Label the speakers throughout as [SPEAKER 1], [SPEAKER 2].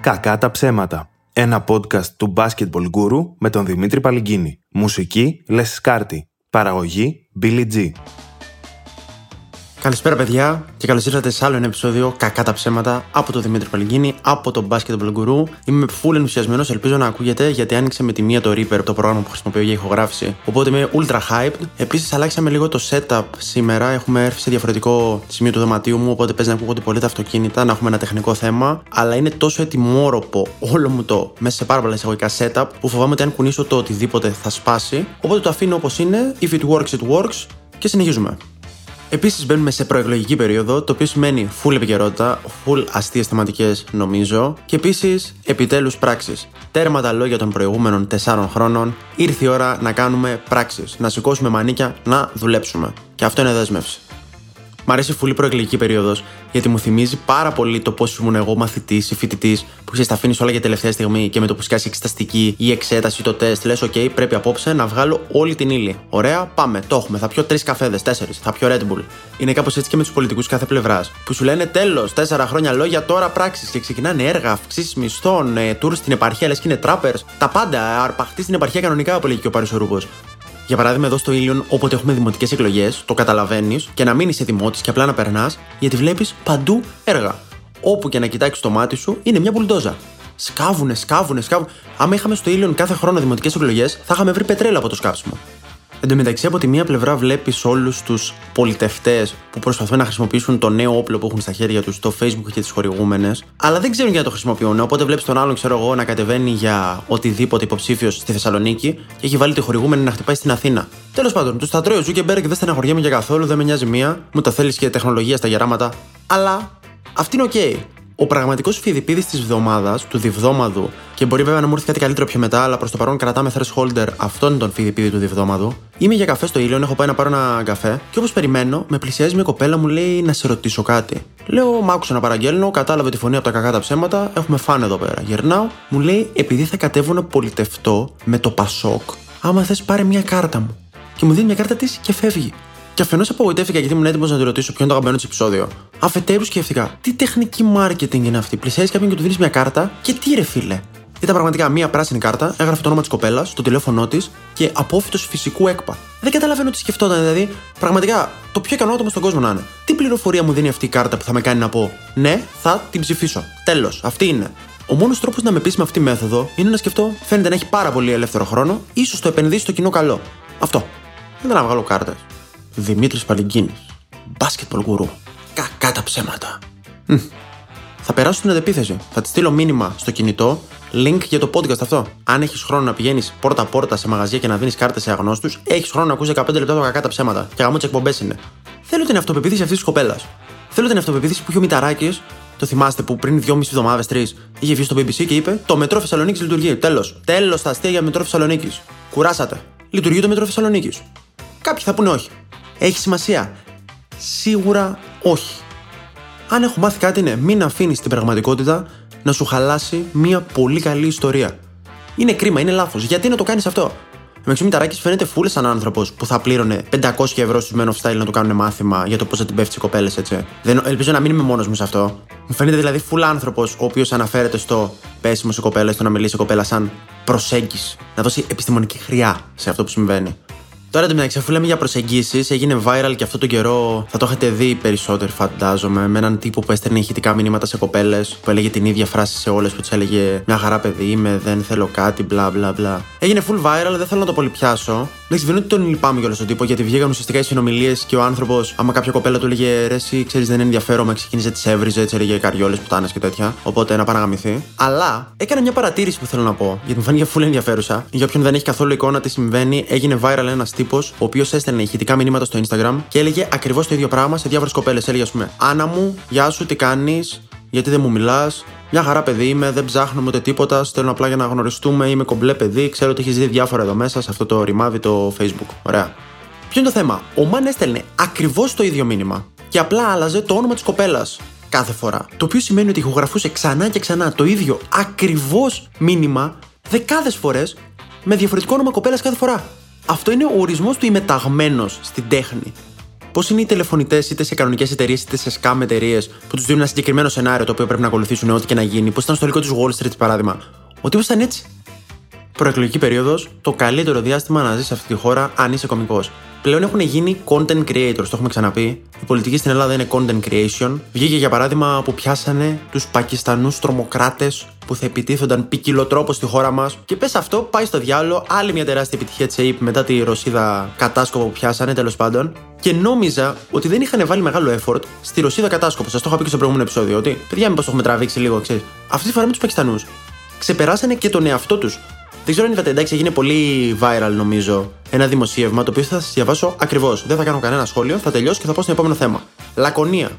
[SPEAKER 1] Κακά τα ψέματα. Ένα podcast του Basketball Guru με τον Δημήτρη Παλυγκίνη. Μουσική Λες Σκάρτη. Παραγωγή Billy G.
[SPEAKER 2] Καλησπέρα, παιδιά, και καλώς ήρθατε σε άλλο ένα επεισόδιο Κακά τα ψέματα από τον Δημήτρη Παλυγκίνη, από τον Basketball Guru. Είμαι full ενθουσιασμένος, ελπίζω να ακούγεται, γιατί άνοιξε με τη μία το Reaper, το πρόγραμμα που χρησιμοποιώ για ηχογράφηση. Οπότε είμαι ultra hyped. Επίσης, αλλάξαμε λίγο το setup σήμερα. Έχουμε έρθει σε διαφορετικό σημείο του δωματίου μου, οπότε παίζει να ακούγονται πολύ τα αυτοκίνητα, να έχουμε ένα τεχνικό θέμα. Αλλά είναι τόσο ετοιμόρροπο όλο μου το μέσα σε πάρα πολλά εισαγωγικά setup, που φοβάμαι ότι αν κουνήσω το οτιδήποτε θα σπάσει. Οπότε το αφήνω όπως είναι. If it works, it works. Και συνεχίζουμε. Επίσης, μπαίνουμε σε προεκλογική περίοδο, το οποίο σημαίνει full επικαιρότητα, full αστείες θεματικές, νομίζω, και επίσης επιτέλους πράξεις. Τέρμα τα λόγια των προηγούμενων 4 χρόνων, ήρθε η ώρα να κάνουμε πράξεις, να σηκώσουμε μανίκια, να δουλέψουμε. Και αυτό είναι δέσμευση. Μ' αρέσει φουλή προεκλογική περίοδος, γιατί μου θυμίζει πάρα πολύ το πώς ήμουν εγώ μαθητής ή φοιτητής, που ξέρεις, τα αφήνεις όλα για τελευταία στιγμή και με το που σκάσει εξεταστική ή εξέταση ή το τεστ, λες: OK, πρέπει απόψε να βγάλω όλη την ύλη. Ωραία, πάμε, το έχουμε. Θα πιω τρεις καφέδες, τέσσερις, θα πιω Red Bull. Είναι κάπως έτσι και με τους πολιτικούς κάθε πλευράς, που σου λένε τέλος, τέσσερα χρόνια λόγια, τώρα πράξεις και ξεκινάνε έργα, αυξήσεις μισθών, ε, tour στην επαρχία, λες και είναι τράπερ. Τα πάντα, αρπαχτεί στην επαρχία κανονικά, όπω λέγει και ο Παρισορούμπο. Για παράδειγμα, εδώ στο Ήλιον, όποτε έχουμε δημοτικές εκλογές, το καταλαβαίνεις και να μην είσαι δημότης και απλά να περνάς, γιατί βλέπεις παντού έργα. Όπου και να κοιτάξεις το μάτι σου, είναι μια μπουλντόζα. Σκάβουνε, σκάβουνε, σκάβουνε. Άμα είχαμε στο Ήλιον κάθε χρόνο δημοτικές εκλογές, θα είχαμε βρει πετρέλαιο από το σκάψιμο. Εν τω μεταξύ, από τη μία πλευρά βλέπεις όλους τους πολιτευτές που προσπαθούν να χρησιμοποιήσουν το νέο όπλο που έχουν στα χέρια τους, το Facebook και τις χορηγούμενες, αλλά δεν ξέρουν για να το χρησιμοποιούν. Οπότε βλέπεις τον άλλον, ξέρω εγώ, να κατεβαίνει για οτιδήποτε υποψήφιος στη Θεσσαλονίκη και έχει βάλει τη χορηγούμενη να χτυπάει στην Αθήνα. Τέλος πάντων, τους τα τρώει ο Ζούκερμπεργκ, δεν στεναχωριέμαι για καθόλου, δεν με νοιάζει μία, μου τα θέλεις και τεχνολογία στα γεράματα. Αλλά αυτή είναι οκ. Ο πραγματικός Φειδιππίδη της εβδομάδα, του διβδόμαδου, και μπορεί βέβαια να μου έρθει κάτι καλύτερο πιο μετά, αλλά προς το παρόν κρατάμε thresholder αυτόν τον Φειδιππίδη του διβδόμαδου. Είμαι για καφέ στο Ίλιο, έχω πάει να πάρω ένα καφέ, και όπως περιμένω, με πλησιάζει μια κοπέλα μου λέει να σε ρωτήσω κάτι. Λέω, μ' άκουσε να παραγγέλνω, κατάλαβε τη φωνή από τα κακά τα ψέματα, έχουμε φάνε εδώ πέρα. Γυρνάω, μου λέει, επειδή θα κατέβω να πολιτευτώ με το Πασόκ, άμα θες πάρε μια κάρτα μου. Και μου δίνει μια κάρτα της και φεύγει. Και αφενός απογοητεύτηκα γιατί ήμουν έτοιμος να τη ρωτήσω ποιο είναι το αγαπημένο της επεισόδιο. Αφετέρου σκέφτηκα, τι τεχνική marketing είναι αυτή. Πλησιάζεις κάποιον και του δίνεις μια κάρτα και τι ρε φίλε. Ήταν πραγματικά μία πράσινη κάρτα, έγραφε το όνομα της κοπέλας, το τηλέφωνό της και απόφυτος φυσικού έκπα. Δεν καταλαβαίνω τι σκεφτόταν, δηλαδή. Πραγματικά το πιο ικανό άτομο στον κόσμο να είναι. Τι πληροφορία μου δίνει αυτή η κάρτα που θα με κάνει να πω Ναι, θα την ψηφίσω. Τέλος, αυτή είναι. Ο μόνος τρόπος να με πει με αυτή τη μέθοδο είναι να σκεφτώ, φαίνεται να έχει πάρα πολύ ελεύθερο χρόνο, ίσως το επενδύσει στο κοινό καλό. Αυτό. Δεν να βγάλω κάρτες. Δημήτρης Παλυγκίνη. Μπάσκετμπολ γουρού. Κακά τα ψέματα. Θα περάσω την αντεπίθεση. Θα της στείλω μήνυμα στο κινητό, link για το podcast αυτό. Αν έχεις χρόνο να πηγαίνεις πόρτα-πόρτα σε μαγαζιά και να δίνεις κάρτες σε αγνώστους, έχεις χρόνο να ακούσεις 15 λεπτά το κακά τα ψέματα. Και γάμο τι εκπομπές είναι. Θέλω την αυτοπεποίθηση αυτής της κοπέλας. Θέλω την αυτοπεποίθηση που είχε ο Μηταράκης, το θυμάστε που πριν 2,5 εβδομάδες, 3, είχε βγει στο BBC και είπε Το μετρό Θεσσαλονίκης λειτουργεί. Τέλος. Τέλος τα αστεία για μετρό Θεσσαλονίκης. Κουράσατε. Λειτουργεί το μετρό Θεσσαλονίκης. Κάποιοι θα πούνε όχι. Έχει σημασία. Σίγουρα όχι. Αν έχω μάθει κάτι είναι μην αφήνεις την πραγματικότητα να σου χαλάσει μια πολύ καλή ιστορία. Είναι κρίμα, είναι λάθος. Γιατί να το κάνεις αυτό; Ο Μηταράκη φαίνεται φούλε σαν άνθρωπος που θα πλήρωνε 500 ευρώ στους Men of Style να του κάνουν μάθημα για το πώς θα την πέφτει οι κοπέλες, έτσι. Δεν, ελπίζω να μην είμαι μόνος μου σε αυτό. Μου φαίνεται δηλαδή φούλα άνθρωπος ο οποίος αναφέρεται στο πέσιμο σε κοπέλες, στο να μιλήσει σε κοπέλα σαν προσέγγιση. Να δώσει επιστημονική χρειά σε αυτό που συμβαίνει. Τώρα εντωμεταξύ, αφού λέμε για προσεγγίσεις, έγινε viral και αυτό τον καιρό θα το έχετε δει περισσότερο, φαντάζομαι, με έναν τύπο που έστελνε ηχητικά μηνύματα σε κοπέλες, που έλεγε την ίδια φράση σε όλες, που τους έλεγε Μια χαρά παιδί είμαι, δεν θέλω κάτι, μπλα μπλα μπλα. Έγινε full viral, δεν θέλω να το πολυπιάσω. Εντάξει, δεν είναι ότι τον λυπάμαι κιόλας στον τύπο, γιατί βγήκαν ουσιαστικά οι συνομιλίες και ο άνθρωπος, άμα κάποια κοπέλα του έλεγε Ρε, εσύ ξέρεις δεν ενδιαφέρομαι, ξεκίνησε τη έβριζε, έτσι έλεγε καριόλες, πουτάνες και τέτοια. Οπότε να παραγαμηθεί. Αλλά έκανε μια παρατήρηση που θέλω να πω, γιατί μου φάνηκε full ενδιαφέρουσα. Για όποιον δεν έχει καθόλου εικόνα τι συμβαίνει, έγινε viral ένας τύπος, ο οποίος έστελνε ηχητικά μηνύματα στο Instagram και έλεγε ακριβώς το ίδιο πράγμα σε διάφορες κοπέλες. Έλεγε, ας πούμε, Άννα μου, γεια σου, τι κάνεις, γιατί δεν μου μιλάς, μια χαρά παιδί είμαι, δεν ψάχνω ούτε τίποτα. Στέλνω απλά για να γνωριστούμε. Είμαι κομπλέ παιδί. Ξέρω ότι έχεις δει διάφορα εδώ μέσα σε αυτό το ρημάδι το Facebook. Ωραία. Ποιο είναι το θέμα; Ο Μαν έστελνε ακριβώς το ίδιο μήνυμα και απλά άλλαζε το όνομα της κοπέλας κάθε φορά. Το οποίο σημαίνει ότι ηχογραφούσε ξανά και ξανά το ίδιο ακριβώς μήνυμα δεκάδες φορές με διαφορετικό όνομα κοπέλας κάθε φορά. Αυτό είναι ο ορισμός του είμαι ταγμένο στην τέχνη. Πώς είναι οι τηλεφωνητές είτε σε κανονικές εταιρείες είτε σε scam εταιρείες που τους δίνουν ένα συγκεκριμένο σενάριο το οποίο πρέπει να ακολουθήσουν ό,τι και να γίνει. Πώς ήταν στο υλικό της Wall Street, παράδειγμα. Ο τύπο ήταν έτσι. Προεκλογική περίοδος, το καλύτερο διάστημα να ζεις σε αυτή τη χώρα αν είσαι κωμικός. Πλέον έχουν γίνει content creators, το έχουμε ξαναπεί. Η πολιτική στην Ελλάδα είναι content creation. Βγήκε για παράδειγμα που πιάσανε τους Πακιστανούς τρομοκράτες που θα επιτίθονταν ποικιλοτρόπο στη χώρα μας. Και πες αυτό, πάει στο διάλογο, άλλη μια τεράστια επιτυχία της ΑΕΠ μετά τη Ρωσίδα κατάσκοπο που πιάσανε τέλος πάντων. Και νόμιζα ότι δεν είχαν βάλει μεγάλο effort στη Ρωσίδα κατάσκοπο. Σας το είχα πει και στο προηγούμενο επεισόδιο. Ότι παιδιά, μήπως το έχουμε τραβήξει λίγο, ξέρεις. Αυτή τη φορά με τους Πακιστανούς ξεπεράσανε και τον εαυτό τους δεν ξέρω αν είδατε, εντάξει, έγινε πολύ viral νομίζω ένα δημοσίευμα το οποίο θα σας διαβάσω ακριβώς. Δεν θα κάνω κανένα σχόλιο, θα τελειώσω και θα πάω στο επόμενο θέμα. Λακωνία.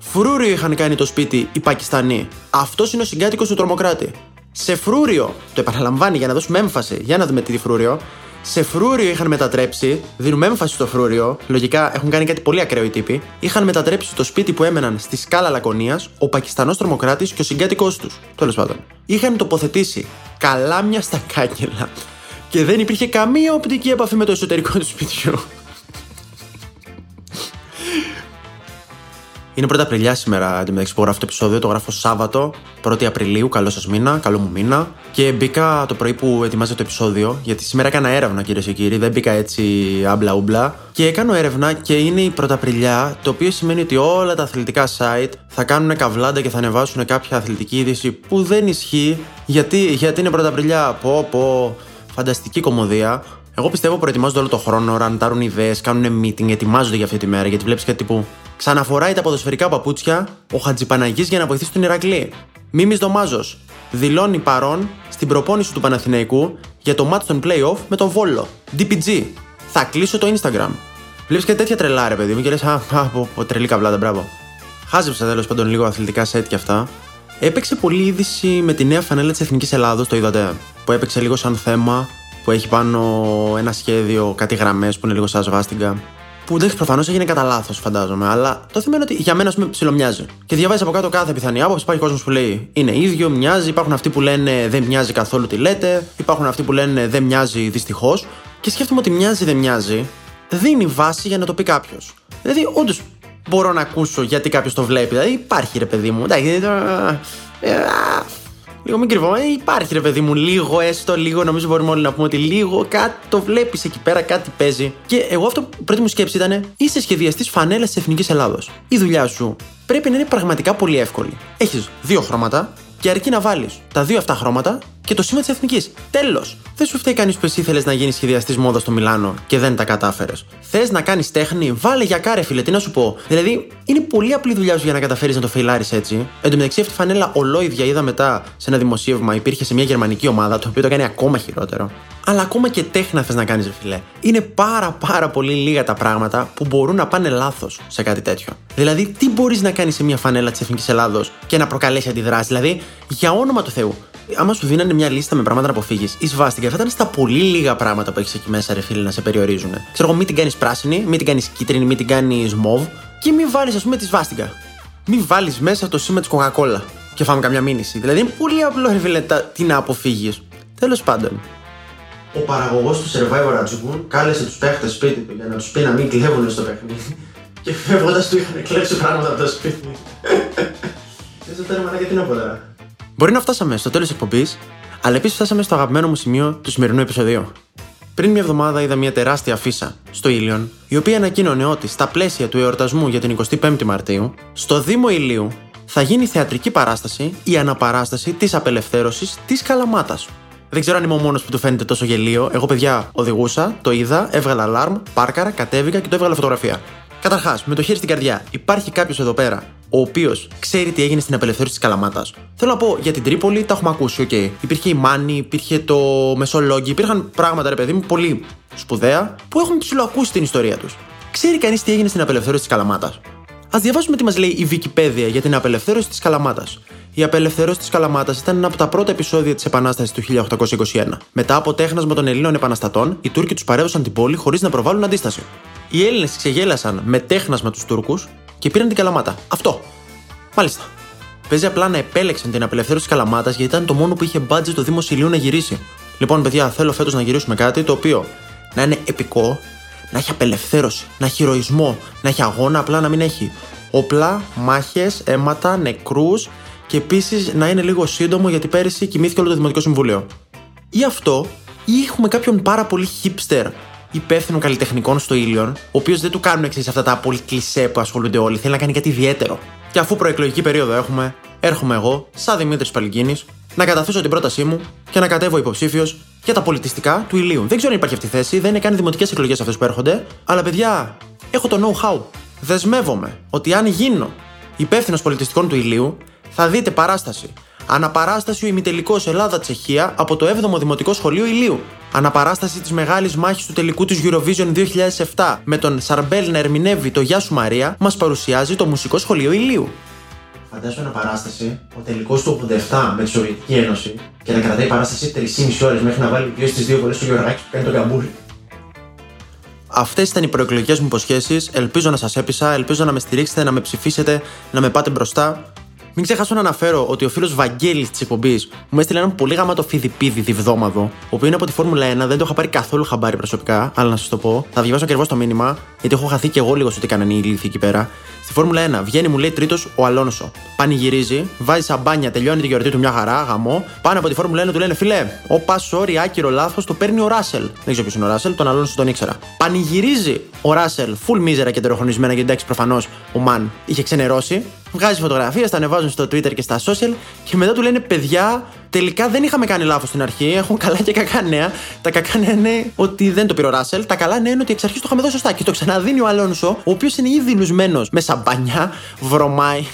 [SPEAKER 2] Φρούριο είχαν κάνει το σπίτι οι Πακιστανοί. Αυτός είναι ο συγκάτοικος του τρομοκράτη. Σε φρούριο, το επαναλαμβάνει για να δώσουμε έμφαση, για να δούμε τι φρούριο. Σε φρούριο είχαν μετατρέψει, δίνουμε έμφαση στο φρούριο, λογικά έχουν κάνει κάτι πολύ ακραίο οι τύποι. Είχαν μετατρέψει το σπίτι που έμεναν στη σκάλα Λακωνίας ο Πακιστανός τρομοκράτης και ο συγκάτοικός τους. Τέλος πάντων. Είχαν τοποθετήσει καλάμια στα κάγκελα και δεν υπήρχε καμία οπτική επαφή με το εσωτερικό του σπιτιού. Είναι 1η Απριλιά σήμερα αντιμεταξύ που γράφω το επεισόδιο. Το γράφω Σάββατο, 1η Απριλίου. Καλό σας μήνα, καλό μου μήνα. Και μπήκα το πρωί που ετοιμάζω το επεισόδιο, γιατί σήμερα έκανα έρευνα κυρίες και κύριοι. Δεν μπήκα έτσι άμπλα ούμπλα. Και έκανα έρευνα και είναι η 1η Απριλιά, το οποίο σημαίνει ότι όλα τα αθλητικά site θα κάνουν καβλάντα και θα ανεβάσουν κάποια αθλητική είδηση που δεν ισχύει. Γιατί, γιατί είναι 1η Απριλιά. Πω, πω, φανταστική κομμωδία. Εγώ πιστεύω προετοιμάζονται όλο το χρόνο, ραντάρουν ιδέες, κάνουν meeting, ετοιμάζονται για αυτή τη μέρα. Γιατί βλέπεις κάτι που ξαναφοράει τα ποδοσφαιρικά παπούτσια ο Χατζηπαναγής για να βοηθήσει τον Ηρακλή. Μίμης Δωμάζος δηλώνει παρόν στην προπόνηση του Παναθηναϊκού για το match των playoff με τον Βόλο. DPG. Θα κλείσω το Instagram. Βλέπεις και τέτοια τρελά, ρε παιδί μου, και λες, Α, α, πω, τρελή καβλάτα, μπράβο. Χάζεψα τέλος πάντων λίγο αθλητικά σετ και αυτά. Έπαιξε πολλή είδηση με τη νέα φανέλα της Εθνικής Ελλάδος, το είδατε. Που έπαιξε λίγο σαν θέμα, που έχει πάνω ένα σχέδιο, κάτι γραμμές που είναι λίγο σαν σβάστιγκα. Που εντάξει, προφανώς έγινε κατά λάθος, φαντάζομαι. Αλλά το θέμα είναι ότι για μένα, ας πούμε, ψιλομοιάζει. Και διαβάζεις από κάτω κάθε πιθανή άποψη. Υπάρχει κόσμος που λέει είναι ίδιο, μοιάζει. Υπάρχουν αυτοί που λένε δεν μοιάζει καθόλου τι λέτε. Υπάρχουν αυτοί που λένε δεν μοιάζει δυστυχώς. Και σκέφτομαι ότι μοιάζει, δεν μοιάζει. Δίνει βάση για να το πει κάποιος. Δηλαδή, όντως μπορώ να ακούσω γιατί κάποιος το βλέπει. Δηλαδή, υπάρχει ρε παιδί μου. Εντάξει, Λίγο μην κρυβώ. Ε, υπάρχει ρε παιδί μου, λίγο έστω, λίγο νομίζω μπορούμε όλοι να πούμε ότι λίγο κάτι το βλέπεις εκεί πέρα, κάτι παίζει. Και εγώ αυτό που πρώτη μου σκέψη ήταν, είσαι σχεδιαστής φανέλας της Εθνικής Ελλάδος. Η δουλειά σου πρέπει να είναι πραγματικά πολύ εύκολη. Έχεις δύο χρώματα και αρκεί να βάλεις τα δύο αυτά χρώματα και το σήμα της εθνικής. Τέλος. Δεν σου φταίει κανείς που εσύ ήθελε να γίνεις σχεδιαστής μόδας στο Μιλάνο και δεν τα κατάφερες. Θες να κάνεις τέχνη, βάλε για κάρε, φίλε, τι να σου πω. Δηλαδή, είναι πολύ απλή δουλειά σου για να καταφέρεις να το φεϊλάρεις έτσι. Εν τω μεταξύ, αυτή η φανέλα ολόιδια είδα μετά σε ένα δημοσίευμα, υπήρχε σε μια γερμανική ομάδα, το οποίο το κάνει ακόμα χειρότερο. Αλλά ακόμα και τέχνη θες να κάνεις, ρε φιλέ. Είναι πάρα πάρα πολύ λίγα τα πράγματα που μπορούν να πάνε λάθος σε κάτι τέτοιο. Δηλαδή, τι μπορείς να κάνεις σε μια φανέλα της Εθνικής Ελλάδος και να προκαλέσει αντιδράσεις; Δηλαδή, για όνομα του Θεού, άμα σου δίνανε μια λίστα με πράγματα να αποφύγεις, η σβάστηκα θα ήταν στα πολύ λίγα πράγματα που έχεις εκεί μέσα, ρε φίλε, να σε περιορίζουν. Ξέρω εγώ, μην την κάνεις πράσινη, μην την κάνεις κίτρινη, μην την κάνεις μοβ και μην βάλεις, ας πούμε, τη σβάστηκα. Μην βάλεις μέσα το σήμα της Coca-Cola και φάμε καμιά μήνυση. Δηλαδή είναι πολύ απλό, ρε φίλε, τι να αποφύγεις. Τέλος πάντων. Ο παραγωγός του Survivor Ατζουκούν κάλεσε τους παίχτες σπίτι του για να τους πει να μην κλέβουν στο παιχνίδι. Και φεύγοντας του είχαν κλέψει πράγματα από το σπίτι. Δεν σου τέρμα, γιατί να πω τώρα; Μπορεί να φτάσαμε στο τέλος της εκπομπής, αλλά επίσης φτάσαμε στο αγαπημένο μου σημείο του σημερινού επεισοδίου. Πριν μια εβδομάδα είδα μια τεράστια αφίσα στο Ήλιον, η οποία ανακοίνωνε ότι στα πλαίσια του εορτασμού για την 25η Μαρτίου, στο Δήμο Ιλίου θα γίνει θεατρική παράσταση η αναπαράσταση της απελευθέρωσης της Καλαμάτας. Δεν ξέρω αν είμαι ο μόνος που του φαίνεται τόσο γελοίο. Εγώ, παιδιά, οδηγούσα, το είδα, έβγαλα αλάρμ, πάρκαρα, κατέβηκα και το έβγαλα φωτογραφία. Καταρχάς, με το χέρι στην καρδιά, υπάρχει κάποιος εδώ πέρα ο οποίος ξέρει τι έγινε στην απελευθέρωση της Καλαμάτας. Θέλω να πω για την Τρίπολη, τα έχουμε ακούσει, OK. Okay. Υπήρχε η Μάνη, υπήρχε το Μεσολόγγι, υπήρχαν πράγματα, ρε παιδί μου, πολύ σπουδαία που έχουν ψηλοακούσει την ιστορία τους. Ξέρει κανείς τι έγινε στην απελευθέρωση της Καλαμάτας; Α διαβάσουμε τι μας λέει η Wikipedia για την απελευθέρωση της Καλαμάτας. Η απελευθέρωση της Καλαμάτας ήταν ένα από τα πρώτα επεισόδια της Επανάστασης του 1821. Μετά από τέχνασμα των Ελλήνων επαναστατών, οι Τούρκοι τους παρέδωσαν την πόλη χωρίς να προβάλλουν αντίσταση. Οι Έλληνες ξεγέλασαν με τέχνασμα τους Τούρκους και πήραν την Καλαμάτα. Αυτό. Μάλιστα. Παίζει απλά να επέλεξαν την απελευθέρωση της Καλαμάτας γιατί ήταν το μόνο που είχε μπάτζε το Δήμο Ηλίου να γυρίσει. Λοιπόν, παιδιά, θέλω φέτος να γυρίσουμε κάτι το οποίο να είναι επικό, να έχει απελευθέρωση, να έχει ηρωισμό, να έχει αγώνα, απλά να μην έχει όπλα, μάχες, αίματα, νεκρούς και επίσης να είναι λίγο σύντομο γιατί πέρυσι κοιμήθηκε όλο το Δημοτικό Συμβούλιο. Ή αυτό, ή έχουμε κάποιον πάρα πολύ hipster υπεύθυνο καλλιτεχνικών στο ήλιον, ο οποίος δεν του κάνουν εξής αυτά τα πολύ κλεισέ που ασχολούνται όλοι, θέλει να κάνει κάτι ιδιαίτερο. Και αφού προεκλογική περίοδο έχουμε, έρχομαι εγώ, σαν Δημήτρης Παλγκίνη, να καταθέσω την πρότασή μου και να κατέβω υποψήφιος για τα πολιτιστικά του ηλίου. Δεν ξέρω αν υπάρχει αυτή η θέση, δεν είναι καν δημοτικές εκλογές αυτές που έρχονται, αλλά παιδιά, έχω το know-how. Δεσμεύομαι ότι αν γίνω υπεύθυνος πολιτιστικών του ηλίου, θα δείτε παράσταση. Αναπαράσταση ο ημιτελικός Ελλάδα-Τσεχία από το 7ο Δημοτικό Σχολείο Ηλίου. Αναπαράσταση της μεγάλης μάχης του τελικού της Eurovision 2007 με τον Σαρμπέλ να ερμηνεύει το Γεια σου Μαρία, μας παρουσιάζει το Μουσικό Σχολείο Ηλίου. Φαντάζομαι αναπαράσταση, ο τελικός του 87 με τη Σοβιετική Ένωση και να κρατάει παράσταση 3,5 ώρες μέχρι να βάλει δύο στις δύο φορές του Γιωργάκη που κάνει το καμπούρι. Αυτές ήταν οι προεκλογικές μου υποσχέσεις. Ελπίζω να σας έπεισα, ελπίζω να με στηρίξετε, να με ψηφίσετε, να με πάτε μπροστά. Μην ξεχάσω να αναφέρω ότι ο φίλος Βαγγέλης της εκπομπής μου έστειλε έναν πολύ γαμάτο φιδιπίδι διβδόμαδο, ο οποίος είναι από τη Φόρμουλα 1, δεν το είχα πάρει καθόλου χαμπάρι προσωπικά, αλλά να σας το πω. Θα διαβάσω ακριβώς το μήνυμα, γιατί έχω χαθεί και εγώ λίγο στο τι κάνανε οι ηλίθιοι εκεί πέρα. Στη Φόρμουλα 1 βγαίνει, μου λέει τρίτος ο Αλόνσο. Πανηγυρίζει, βάζει σαμπάνια, τελειώνει τη γιορτή του μια χαρά, γαμό. Πάνω από τη Φόρμουλα 1 του λένε φιλέ, ο sorry, άκυρο λάθος, το παίρνει ο Ράσελ. Δεν ξέρω ποιος είναι ο Ράσελ, τον Αλόνσο τον ήξερα. Πανηγυρίζει ο Ράσελ, full μίζερα και τεροχρονισμένα, γιατί εντάξει προφανώς ο Μαν είχε ξενερώσει. Βγάζει φωτογραφίες, τα ανεβάζουν στο Twitter και στα social και μετά του λένε παιδιά, τελικά δεν είχαμε κάνει λάθος στην αρχή. Έχουν καλά και κακά νέα. Τα κακά νέα είναι ότι δεν το πήρε ο Ράσελ. Τα καλά νέα είναι ότι εξ αρχής το είχαμε δώσει σωστά. Και το ξαναδίνει ο Αλόνσο, ο οποίος είναι ήδη λουσμένος με σαμπανιά, βρωμάει.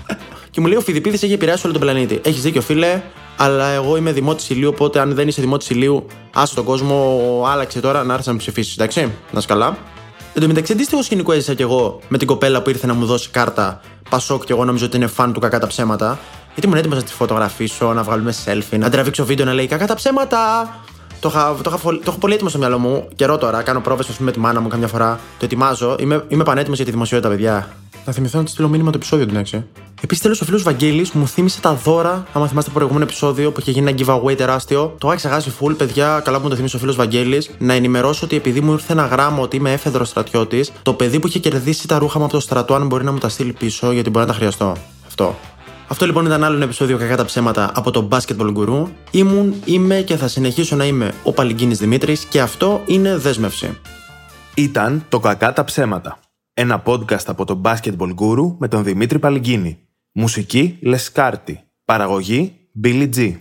[SPEAKER 2] και μου λέει ο Φιδιπίδης έχει επηρεάσει όλο τον πλανήτη. Έχεις δίκιο, φίλε. Αλλά εγώ είμαι δημότης ηλίου, οπότε αν δεν είσαι δημότης ηλίου, άσε τον κόσμο, άλλαξε τώρα να έρθεις να ψηφίσεις. Εντάξει, να σκαλά. Εν τω μεταξύ, αντίστοιχο σκηνικό έζησα κι εγώ με την κοπέλα που ήρθε να μου δώσει κάρτα Πασόκ και εγώ νομίζω ότι είναι φαν του κακά τα ψέματα. Γιατί ήμουν έτοιμο να τη φωτογραφίσω, να βγάλουμε selfie, να τραβήξω βίντεο να λέει κακά τα ψέματα. Το, είχα, το, είχα, το έχω πολύ έτοιμο στο μυαλό μου. Καιρό τώρα, κάνω πρόβες με τη μάνα μου καμιά φορά. Το ετοιμάζω. Είμαι, είμαι πανέτοιμος για τη δημοσιότητα, παιδιά. Να θυμηθώ να της στείλω μήνυμα το επεισόδιο του έξι. Επίσης, τέλος ο φίλος Βαγγέλης μου θύμισε τα δώρα. Άμα θυμάστε το προηγούμενο επεισόδιο που είχε γίνει ένα giveaway τεράστιο. Το είχα ξεχάσει full, παιδιά. Καλά που μου το θύμισε ο φίλος Βαγγέλης. Να ενημερώσω ότι επειδή μου ήρθε ένα γράμμα ότι είμαι έφεδρος στρατιώτης, το παιδί που είχε κερδίσει τα ρούχα μου από το στρατό, αν μπορεί να μου τα στείλει πίσω, γιατί μπορεί να τα χρειαστώ. Αυτό. Αυτό λοιπόν ήταν άλλο ένα επεισόδιο κακά τα ψέματα από το Basketball Guru. Ήμουν, είμαι και θα συνεχίσω να είμαι ο Παλιγκίνης Δημήτρης και αυτό είναι δέσμευση.
[SPEAKER 1] Ήταν το κακά τα ψέματα. Ένα podcast από το Basketball Guru με τον Δημήτρη Παλιγκίνη. Μουσική Λεσκάρτη. Παραγωγή Billy G.